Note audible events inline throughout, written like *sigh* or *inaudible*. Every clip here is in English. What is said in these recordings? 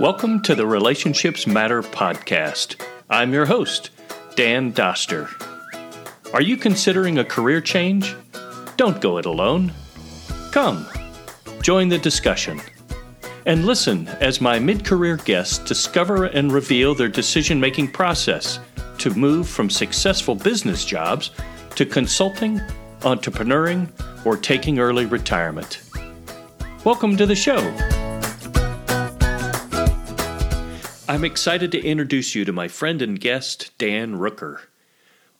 Welcome to the Relationships Matter podcast. I'm your host, Dan Doster. Are you considering a career change? Don't go it alone. Come, join the discussion. And listen as my mid career guests discover and reveal their decision making process to move from successful business jobs to consulting, entrepreneuring, or taking early retirement. Welcome to the show. I'm excited to introduce you to my friend and guest, Dan Rooker.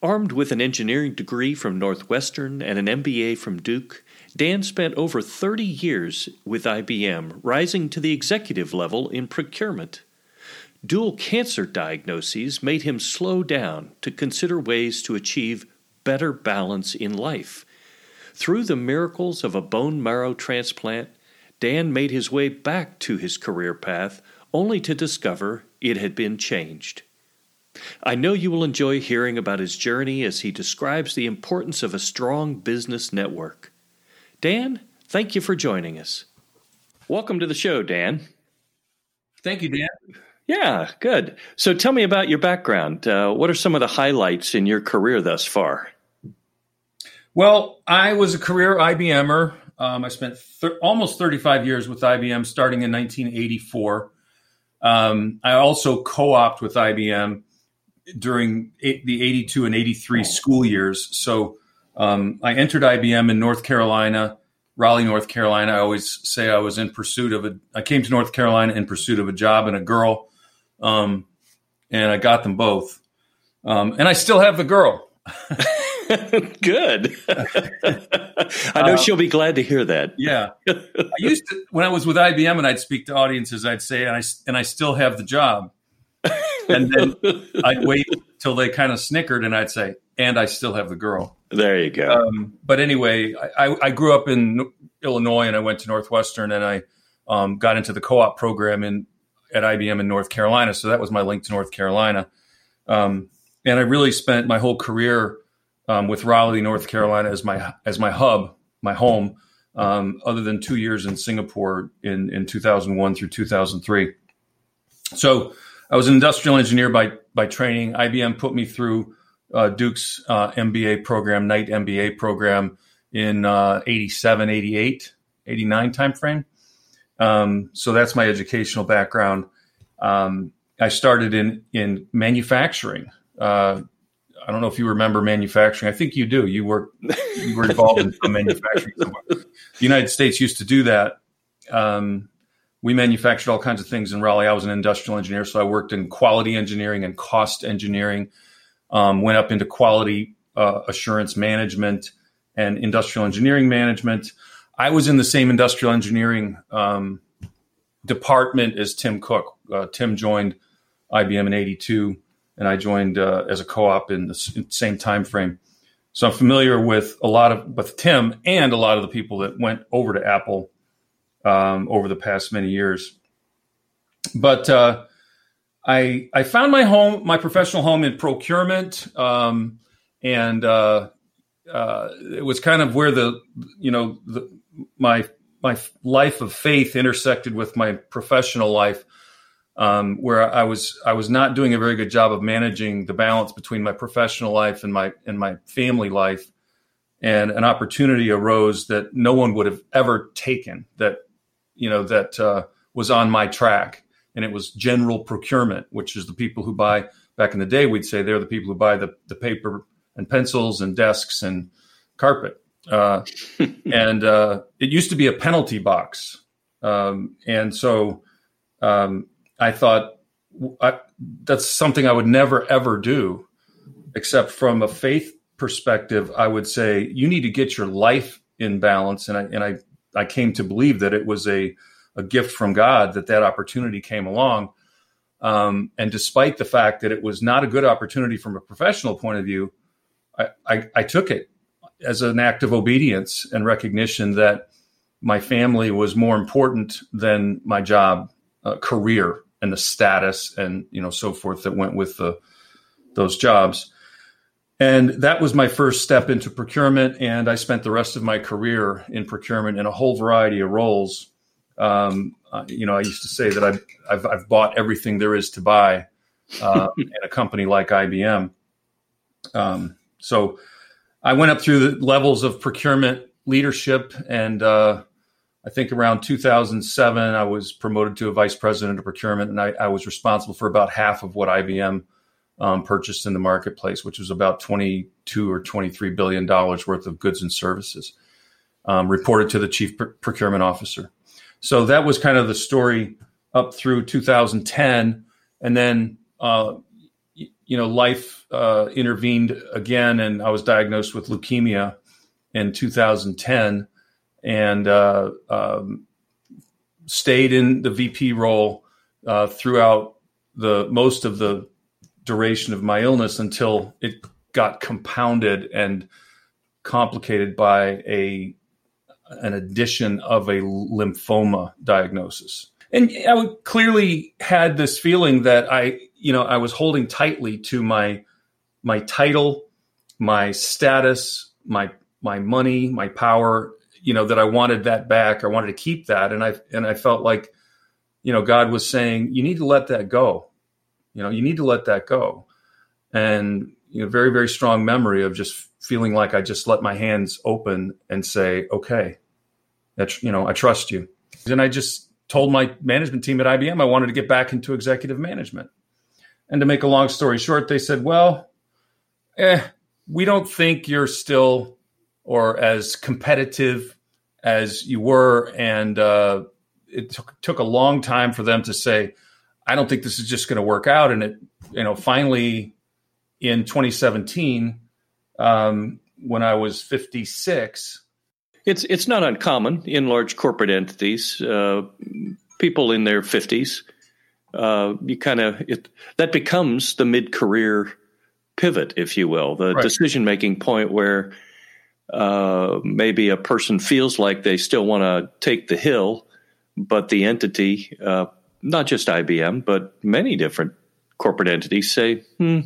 Armed with an engineering degree from Northwestern and an MBA from Duke, Dan spent over 30 years with IBM, rising to the executive level in procurement. Dual cancer diagnoses made him slow down to consider ways to achieve better balance in life. Through the miracles of a bone marrow transplant, Dan made his way back to his career path only to discover it had been changed. I know you will enjoy hearing about his journey as he describes the importance of a strong business network. Dan, thank you for joining us. Welcome to the show, Dan. Thank you, Dan. Yeah, good. So tell me about your background. Uh, what are some of the highlights in your career thus far? Well, I was a career IBMer. Um, I spent thir- almost 35 years with IBM, starting in 1984. Um, I also co-opted with IBM during eight, the 82 and 83 school years. So um, I entered IBM in North Carolina, Raleigh, North Carolina. I always say I was in pursuit of a. I came to North Carolina in pursuit of a job and a girl, um, and I got them both. Um, and I still have the girl. *laughs* *laughs* Good. *laughs* I know uh, she'll be glad to hear that. Yeah. I used to when I was with IBM and I'd speak to audiences, I'd say, and I and I still have the job, and then *laughs* I'd wait till they kind of snickered, and I'd say, and I still have the girl. There you go. Um, but anyway, I, I, grew up in Illinois and I went to Northwestern and I um, got into the co-op program in at IBM in North Carolina. So that was my link to North Carolina. Um, and I really spent my whole career um, with Raleigh, North Carolina, as my as my hub, my home. Um, other than two years in Singapore in in 2001 through 2003. So I was an industrial engineer by by training. IBM put me through uh, Duke's uh, MBA program, Knight MBA program in uh, 87, 88, 89 timeframe. Um, so that's my educational background. Um, I started in in manufacturing. Uh, I don't know if you remember manufacturing. I think you do. You were you were involved in some manufacturing. *laughs* Somewhere. The United States used to do that. Um, we manufactured all kinds of things in Raleigh. I was an industrial engineer, so I worked in quality engineering and cost engineering. Um, went up into quality uh, assurance management and industrial engineering management. I was in the same industrial engineering um, department as Tim Cook. Uh, Tim joined IBM in '82 and I joined uh, as a co-op in the same time frame. So I'm familiar with a lot of with Tim and a lot of the people that went over to Apple um, over the past many years. But uh, I I found my home, my professional home in procurement, um, and uh, uh it was kind of where the you know the, my my life of faith intersected with my professional life um, where I was I was not doing a very good job of managing the balance between my professional life and my and my family life, and an opportunity arose that no one would have ever taken that you know that uh, was on my track, and it was general procurement, which is the people who buy. Back in the day, we'd say they're the people who buy the the paper and pencils and desks and carpet. Uh, *laughs* and uh, it used to be a penalty box, um, and so um, I thought I, that's something I would never ever do, except from a faith perspective. I would say you need to get your life in balance, and I and I I came to believe that it was a a gift from God that that opportunity came along. Um, and despite the fact that it was not a good opportunity from a professional point of view, I, I, I took it as an act of obedience and recognition that my family was more important than my job uh, career and the status and you know so forth that went with the those jobs. And that was my first step into procurement. And I spent the rest of my career in procurement in a whole variety of roles. Um, uh, you know, I used to say that I've, I've, I've bought everything there is to buy uh, in a company like IBM. Um, so I went up through the levels of procurement leadership, and uh, I think around 2007, I was promoted to a vice president of procurement, and I, I was responsible for about half of what IBM um, purchased in the marketplace, which was about 22 or 23 billion dollars worth of goods and services. Um, reported to the chief pr- procurement officer. So that was kind of the story up through 2010, and then uh, you know life uh, intervened again, and I was diagnosed with leukemia in 2010, and uh, um, stayed in the VP role uh, throughout the most of the duration of my illness until it got compounded and complicated by a an addition of a lymphoma diagnosis. And I clearly had this feeling that I, you know, I was holding tightly to my my title, my status, my my money, my power, you know, that I wanted that back. I wanted to keep that. And I and I felt like, you know, God was saying, you need to let that go. You know, you need to let that go. And you know, very, very strong memory of just feeling like I just let my hands open and say, okay, that you know, I trust you. And I just told my management team at IBM I wanted to get back into executive management. And to make a long story short, they said, well, eh, we don't think you're still or as competitive as you were. And uh, it took, took a long time for them to say, I don't think this is just going to work out. And it, you know, finally in 2017, um, when I was 56, it's it's not uncommon in large corporate entities. Uh, people in their 50s, uh, you kind of that becomes the mid career pivot, if you will, the right. decision making point where uh, maybe a person feels like they still want to take the hill, but the entity, uh, not just IBM, but many different corporate entities say, hmm,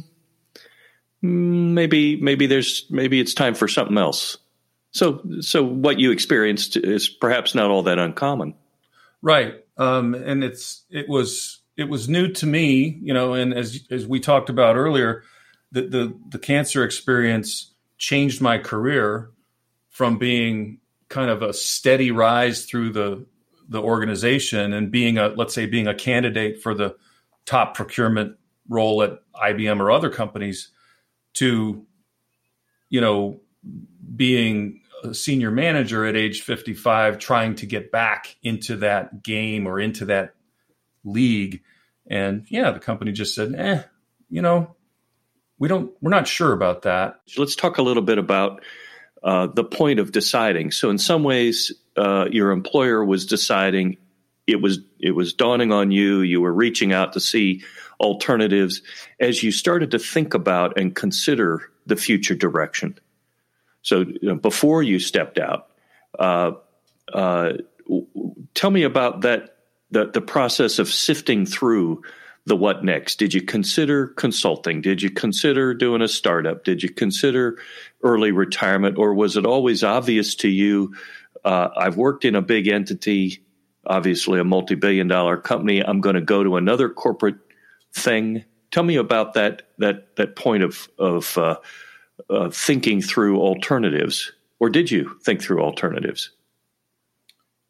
maybe maybe there's maybe it's time for something else. So so what you experienced is perhaps not all that uncommon. Right. Um, and it's it was it was new to me, you know, and as as we talked about earlier, the the, the cancer experience changed my career from being kind of a steady rise through the the organization and being a let's say being a candidate for the top procurement role at IBM or other companies to you know being a senior manager at age 55 trying to get back into that game or into that league. And yeah the company just said eh you know we don't we're not sure about that. Let's talk a little bit about uh, the point of deciding. So in some ways, uh, your employer was deciding. It was it was dawning on you. You were reaching out to see alternatives as you started to think about and consider the future direction. So you know, before you stepped out, uh, uh tell me about that the the process of sifting through the what next? Did you consider consulting? Did you consider doing a startup? Did you consider early retirement? Or was it always obvious to you? Uh, I've worked in a big entity, obviously a multi billion dollar company. I'm going to go to another corporate thing. Tell me about that, that, that point of, of uh, uh, thinking through alternatives. Or did you think through alternatives?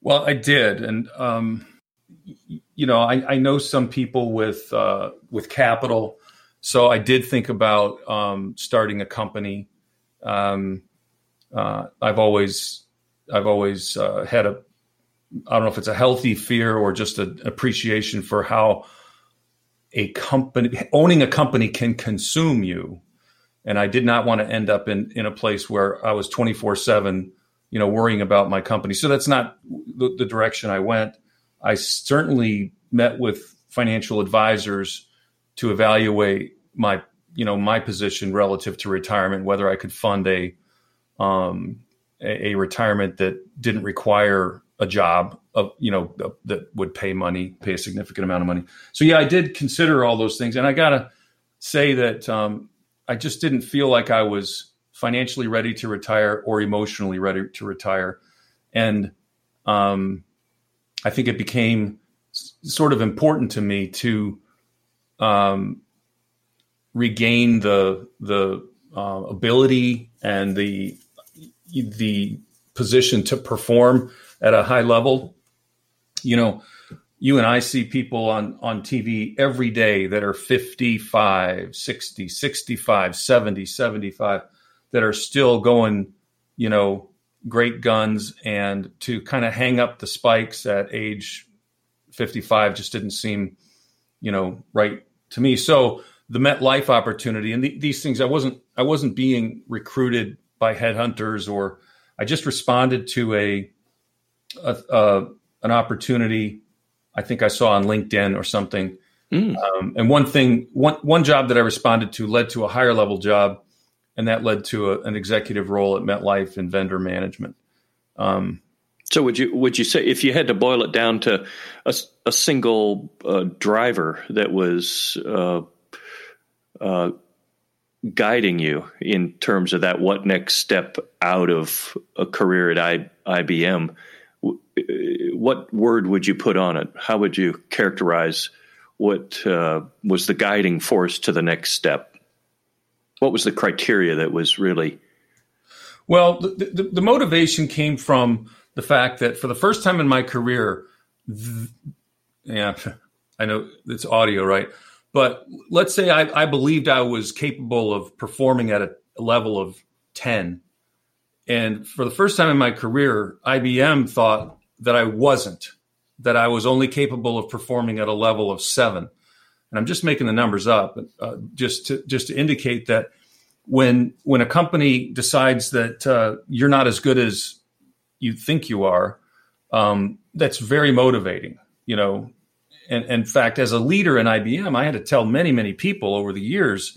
Well, I did. And, um, you know, I, I know some people with uh, with capital, so I did think about um, starting a company. Um, uh, I've always I've always uh, had a I don't know if it's a healthy fear or just an appreciation for how a company owning a company can consume you, and I did not want to end up in in a place where I was twenty four seven, you know, worrying about my company. So that's not the, the direction I went. I certainly met with financial advisors to evaluate my you know my position relative to retirement, whether I could fund a um, a, a retirement that didn't require a job of you know that would pay money, pay a significant amount of money. So yeah, I did consider all those things, and I gotta say that um, I just didn't feel like I was financially ready to retire or emotionally ready to retire, and um, I think it became sort of important to me to um, regain the the uh, ability and the the position to perform at a high level. You know, you and I see people on on TV every day that are 55, 60, 65, 70, 75 that are still going, you know, great guns and to kind of hang up the spikes at age 55 just didn't seem, you know, right to me. So the MetLife opportunity and the, these things, I wasn't I wasn't being recruited by headhunters or I just responded to a, a, a an opportunity I think I saw on LinkedIn or something. Mm. Um, and one thing, one one job that I responded to led to a higher level job, and that led to a, an executive role at MetLife in vendor management. Um, so would you would you say if you had to boil it down to a, a single uh, driver that was uh, uh, guiding you in terms of that what next step out of a career at I, IBM, what word would you put on it? How would you characterize what uh, was the guiding force to the next step? What was the criteria that was really? Well, the, the, the motivation came from the fact that for the first time in my career, th- yeah, *laughs* I know it's audio, right? But let's say I, I believed I was capable of performing at a, level of 10. And for the first time in my career, IBM thought that I wasn't, that I was only capable of performing at a level of seven. And I'm just making the numbers up, uh, just to just to indicate that when when a company decides that uh, you're not as good as you think you are, um, that's very motivating. You know, and, and in fact, as a leader in IBM, I had to tell many, many people over the years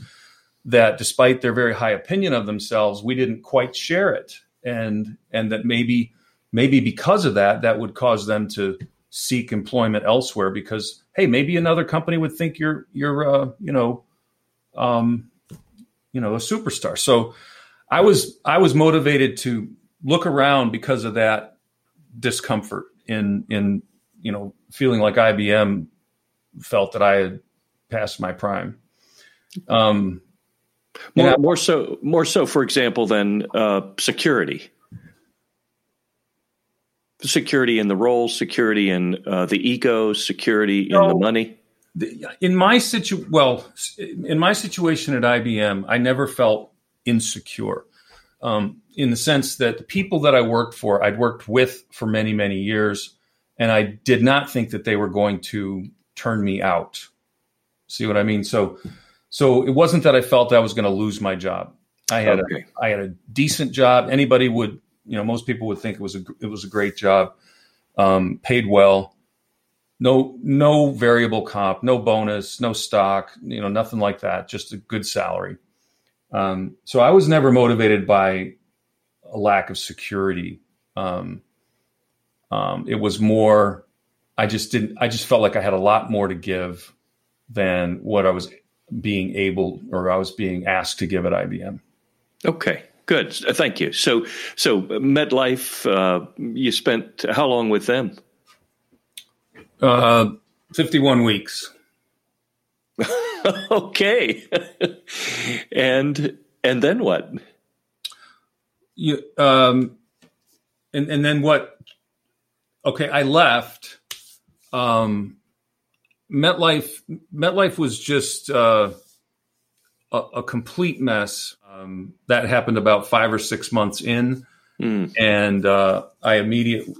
that despite their very high opinion of themselves, we didn't quite share it, and and that maybe maybe because of that, that would cause them to seek employment elsewhere because hey, maybe another company would think you're you're uh, you know um, you know a superstar. So I was I was motivated to look around because of that discomfort in in you know, feeling like IBM felt that I had passed my prime. Um, more, know, more so, more so, for example, than uh, security. Security in the role, security in uh, the ego, security in the money. In my situ, well, in my situation at IBM, I never felt insecure. Um, in the sense that the people that I worked for, I'd worked with for many, many years and I did not think that they were going to turn me out. See what I mean? So, so it wasn't that I felt I was going to lose my job. I had okay. a, I had a decent job. Anybody would, you know, most people would think it was a it was a great job, um, paid well. No, no variable comp, no bonus, no stock, you know, nothing like that. Just a good salary. Um, so I was never motivated by a lack of security. Um, um, it was more, I just didn't, I just felt like I had a lot more to give than what I was being able or I was being asked to give at IBM. Okay. Good. Thank you. So, so MetLife, uh, you spent how long with them? Uh, 51 weeks. *laughs* okay. and, and then what? You, um, and, and then what okay, I left. Um, MetLife MetLife was just uh, a, a, complete mess. Um, that happened about five or six months in, mm. and uh, I immediately,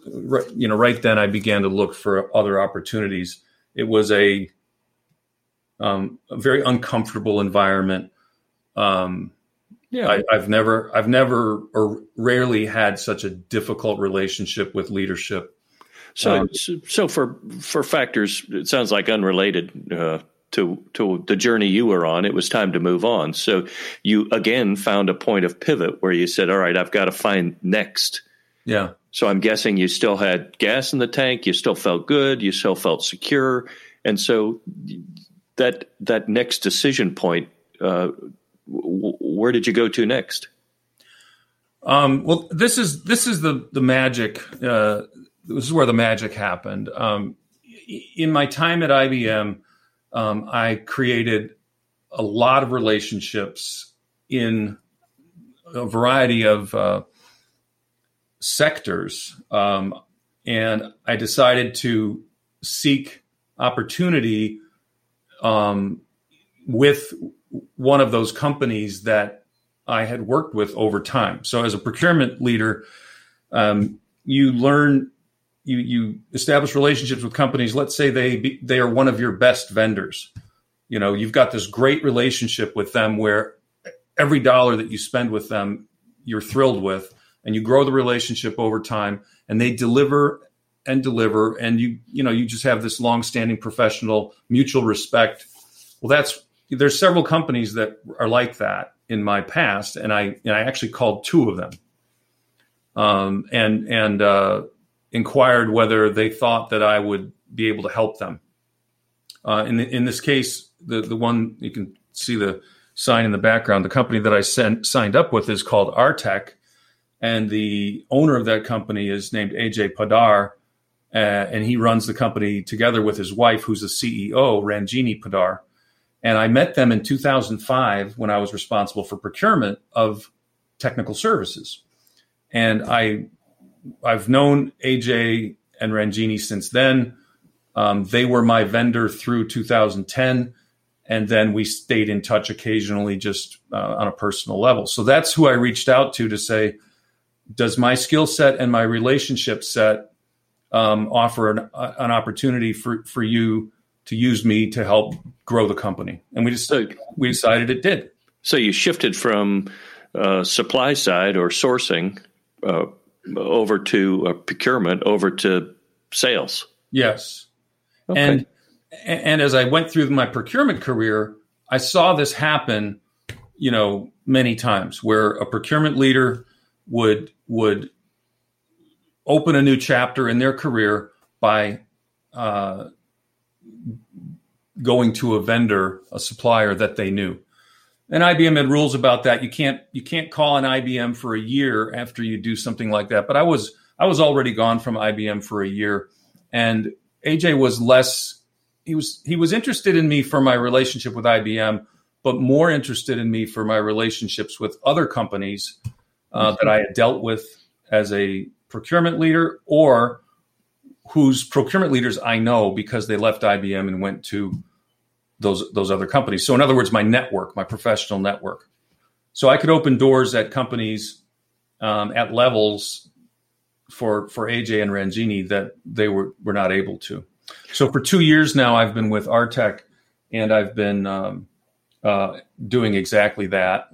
you know, right then I began to look for other opportunities. It was a, um, a very uncomfortable environment. Um, yeah, I, I've never, I've never or rarely had such a difficult relationship with leadership so, um, so for for factors, it sounds like unrelated uh, to to the journey you were on. It was time to move on. So you again found a point of pivot where you said, "All right, I've got to find next." Yeah. So I'm guessing you still had gas in the tank. You still felt good. You still felt secure, and so that that next decision point. Uh, where did you go to next? Um, well, this is this is the the magic uh, this is where the magic happened. Um, in my time at IBM, um, I created a lot of relationships in a variety of uh, sectors. Um, and I decided to seek opportunity um, with one of those companies that I had worked with over time. So, as a procurement leader, um, you learn, you you establish relationships with companies. Let's say they be, they are one of your best vendors. You know, you've got this great relationship with them where every dollar that you spend with them, you're thrilled with, and you grow the relationship over time, and they deliver and deliver, and you you know you just have this long-standing professional mutual respect. Well, that's there's several companies that are like that in my past, and I and I actually called two of them, um, and and uh, inquired whether they thought that I would be able to help them. Uh, in in this case, the the one you can see the sign in the background. The company that I sent, signed up with is called Artech, and the owner of that company is named AJ Poddar, uh, and he runs the company together with his wife, who's the CEO, Ranjini Poddar. And I met them in 2005 when I was responsible for procurement of technical services. And I, I've known AJ and Ranjini since then. Um, they were my vendor through 2010 and then we stayed in touch occasionally just uh, on a personal level. So that's who i reached out to to say does my skill set and my relationship set um, offer an, uh, an, opportunity for, for you to use me to help grow the company? And we just so, we decided it did. So you shifted from uh, supply side or sourcing uh, over to uh, procurement over to sales yes okay. and and as I went through my procurement career, I saw this happen, you know, many times where a procurement leader would would open a new chapter in their career by uh, going to a vendor, a supplier that they knew. And IBM had rules about that. You can't you can't call an IBM for a year after you do something like that. But I was I was already gone from IBM for a year, and AJ was less he was he was interested in me for my relationship with IBM, but more interested in me for my relationships with other companies uh, that I had dealt with as a procurement leader or whose procurement leaders I know because they left IBM and went to those those other companies. So in other words, my network, my professional network. So I could open doors at companies um, at levels for for AJ and Ranjini that they were were not able to. So for two years now, I've been with Artech, and I've been um, uh, doing exactly that.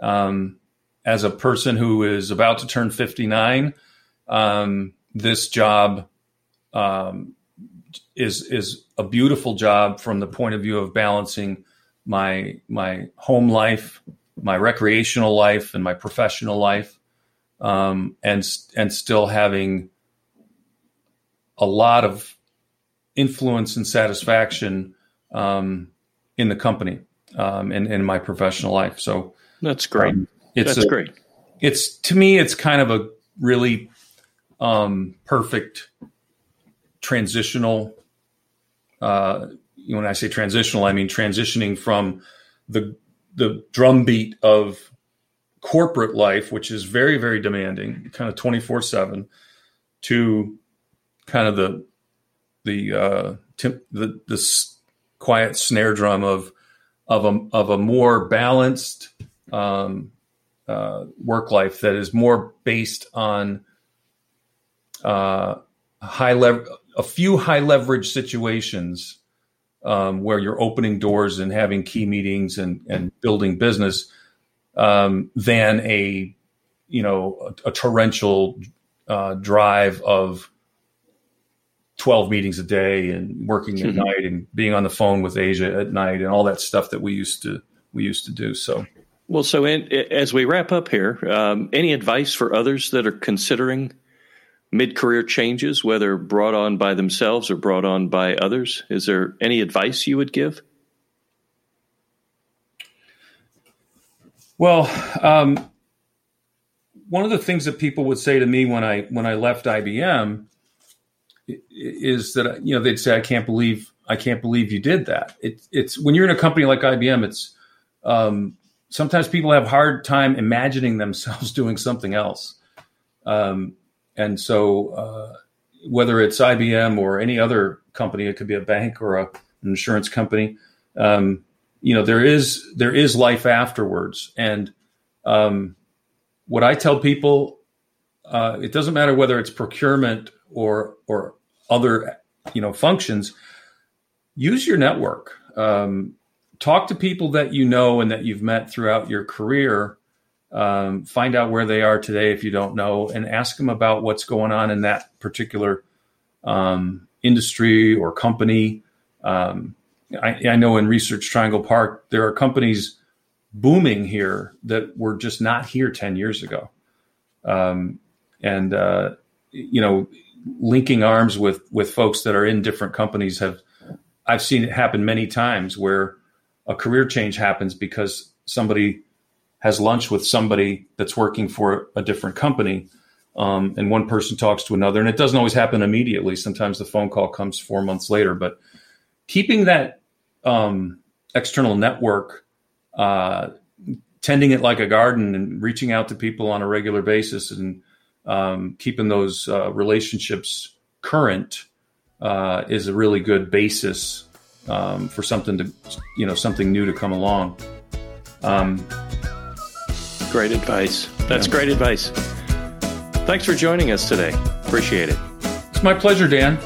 Um, as a person who is about to turn 59, um, this job um, is is a beautiful job from the point of view of balancing my my home life, my recreational life, and my professional life, um, and and still having a lot of influence and satisfaction um, in the company um, and in my professional life. So that's great. Um, it's that's a, great. It's to me, it's kind of a really um, perfect transitional. Uh, when I say transitional, I mean transitioning from the the drumbeat of corporate life, which is very very demanding, kind of twenty four seven, to kind of the the uh, the this quiet snare drum of of a of a more balanced um, uh, work life that is more based on uh, high level a few high leverage situations um, where you're opening doors and having key meetings and and building business um, than a you know a, a torrential uh, drive of 12 meetings a day and working at mm-hmm. night and being on the phone with Asia at night and all that stuff that we used to we used to do. So, well, so in, as we wrap up here, um, any advice for others that are considering mid-career changes, whether brought on by themselves or brought on by others? Is there any advice you would give? Well, um, one of the things that people would say to me when I when I left IBM is that you know they'd say, "I can't believe I can't believe you did that." It, it's when you're in a company like IBM, it's um, sometimes people have hard time imagining themselves *laughs* doing something else, um, and so uh, whether it's IBM or any other company, it could be a bank or a, an insurance company. Um, you know, there is there is life afterwards, and um, what I tell people, uh, it doesn't matter whether it's procurement or or other you know functions. Use your network. Um, talk to people that you know and that you've met throughout your career. Um, find out where they are today if you don't know, and ask them about what's going on in that particular um, industry or company. Um, I, I, know in Research Triangle Park, there are companies booming here that were just not here 10 years ago. Um, and, uh, you know, linking arms with, with folks that are in different companies have, I've seen it happen many times where a career change happens because somebody has lunch with somebody that's working for a different company. Um, and one person talks to another, and it doesn't always happen immediately. Sometimes the phone call comes four months later, but keeping that um, external network, uh, tending it like a garden and reaching out to people on a regular basis and um, keeping those uh, relationships current uh, is a really good basis um, for something to, you know, something new to come along. Um, great advice. That's yeah. great advice. Thanks for joining us today. Appreciate it. It's my pleasure, Dan.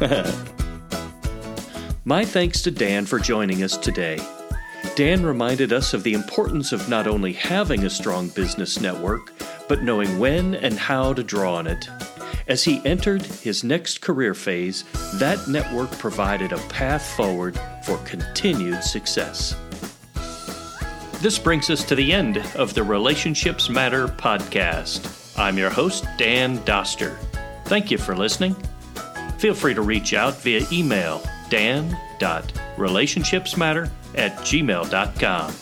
*laughs* My thanks to Dan for joining us today. Dan reminded us of the importance of not only having a strong business network, but knowing when and how to draw on it. As he entered his next career phase, that network provided a path forward for continued success. This brings us to the end of the Relationships Matter podcast. I'm your host, Dan Doster. Thank you for listening. Feel free to reach out via email dan.relationshipsmatter at gmail.com.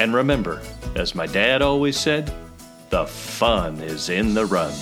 And remember, as my dad always said, the fun is in the run.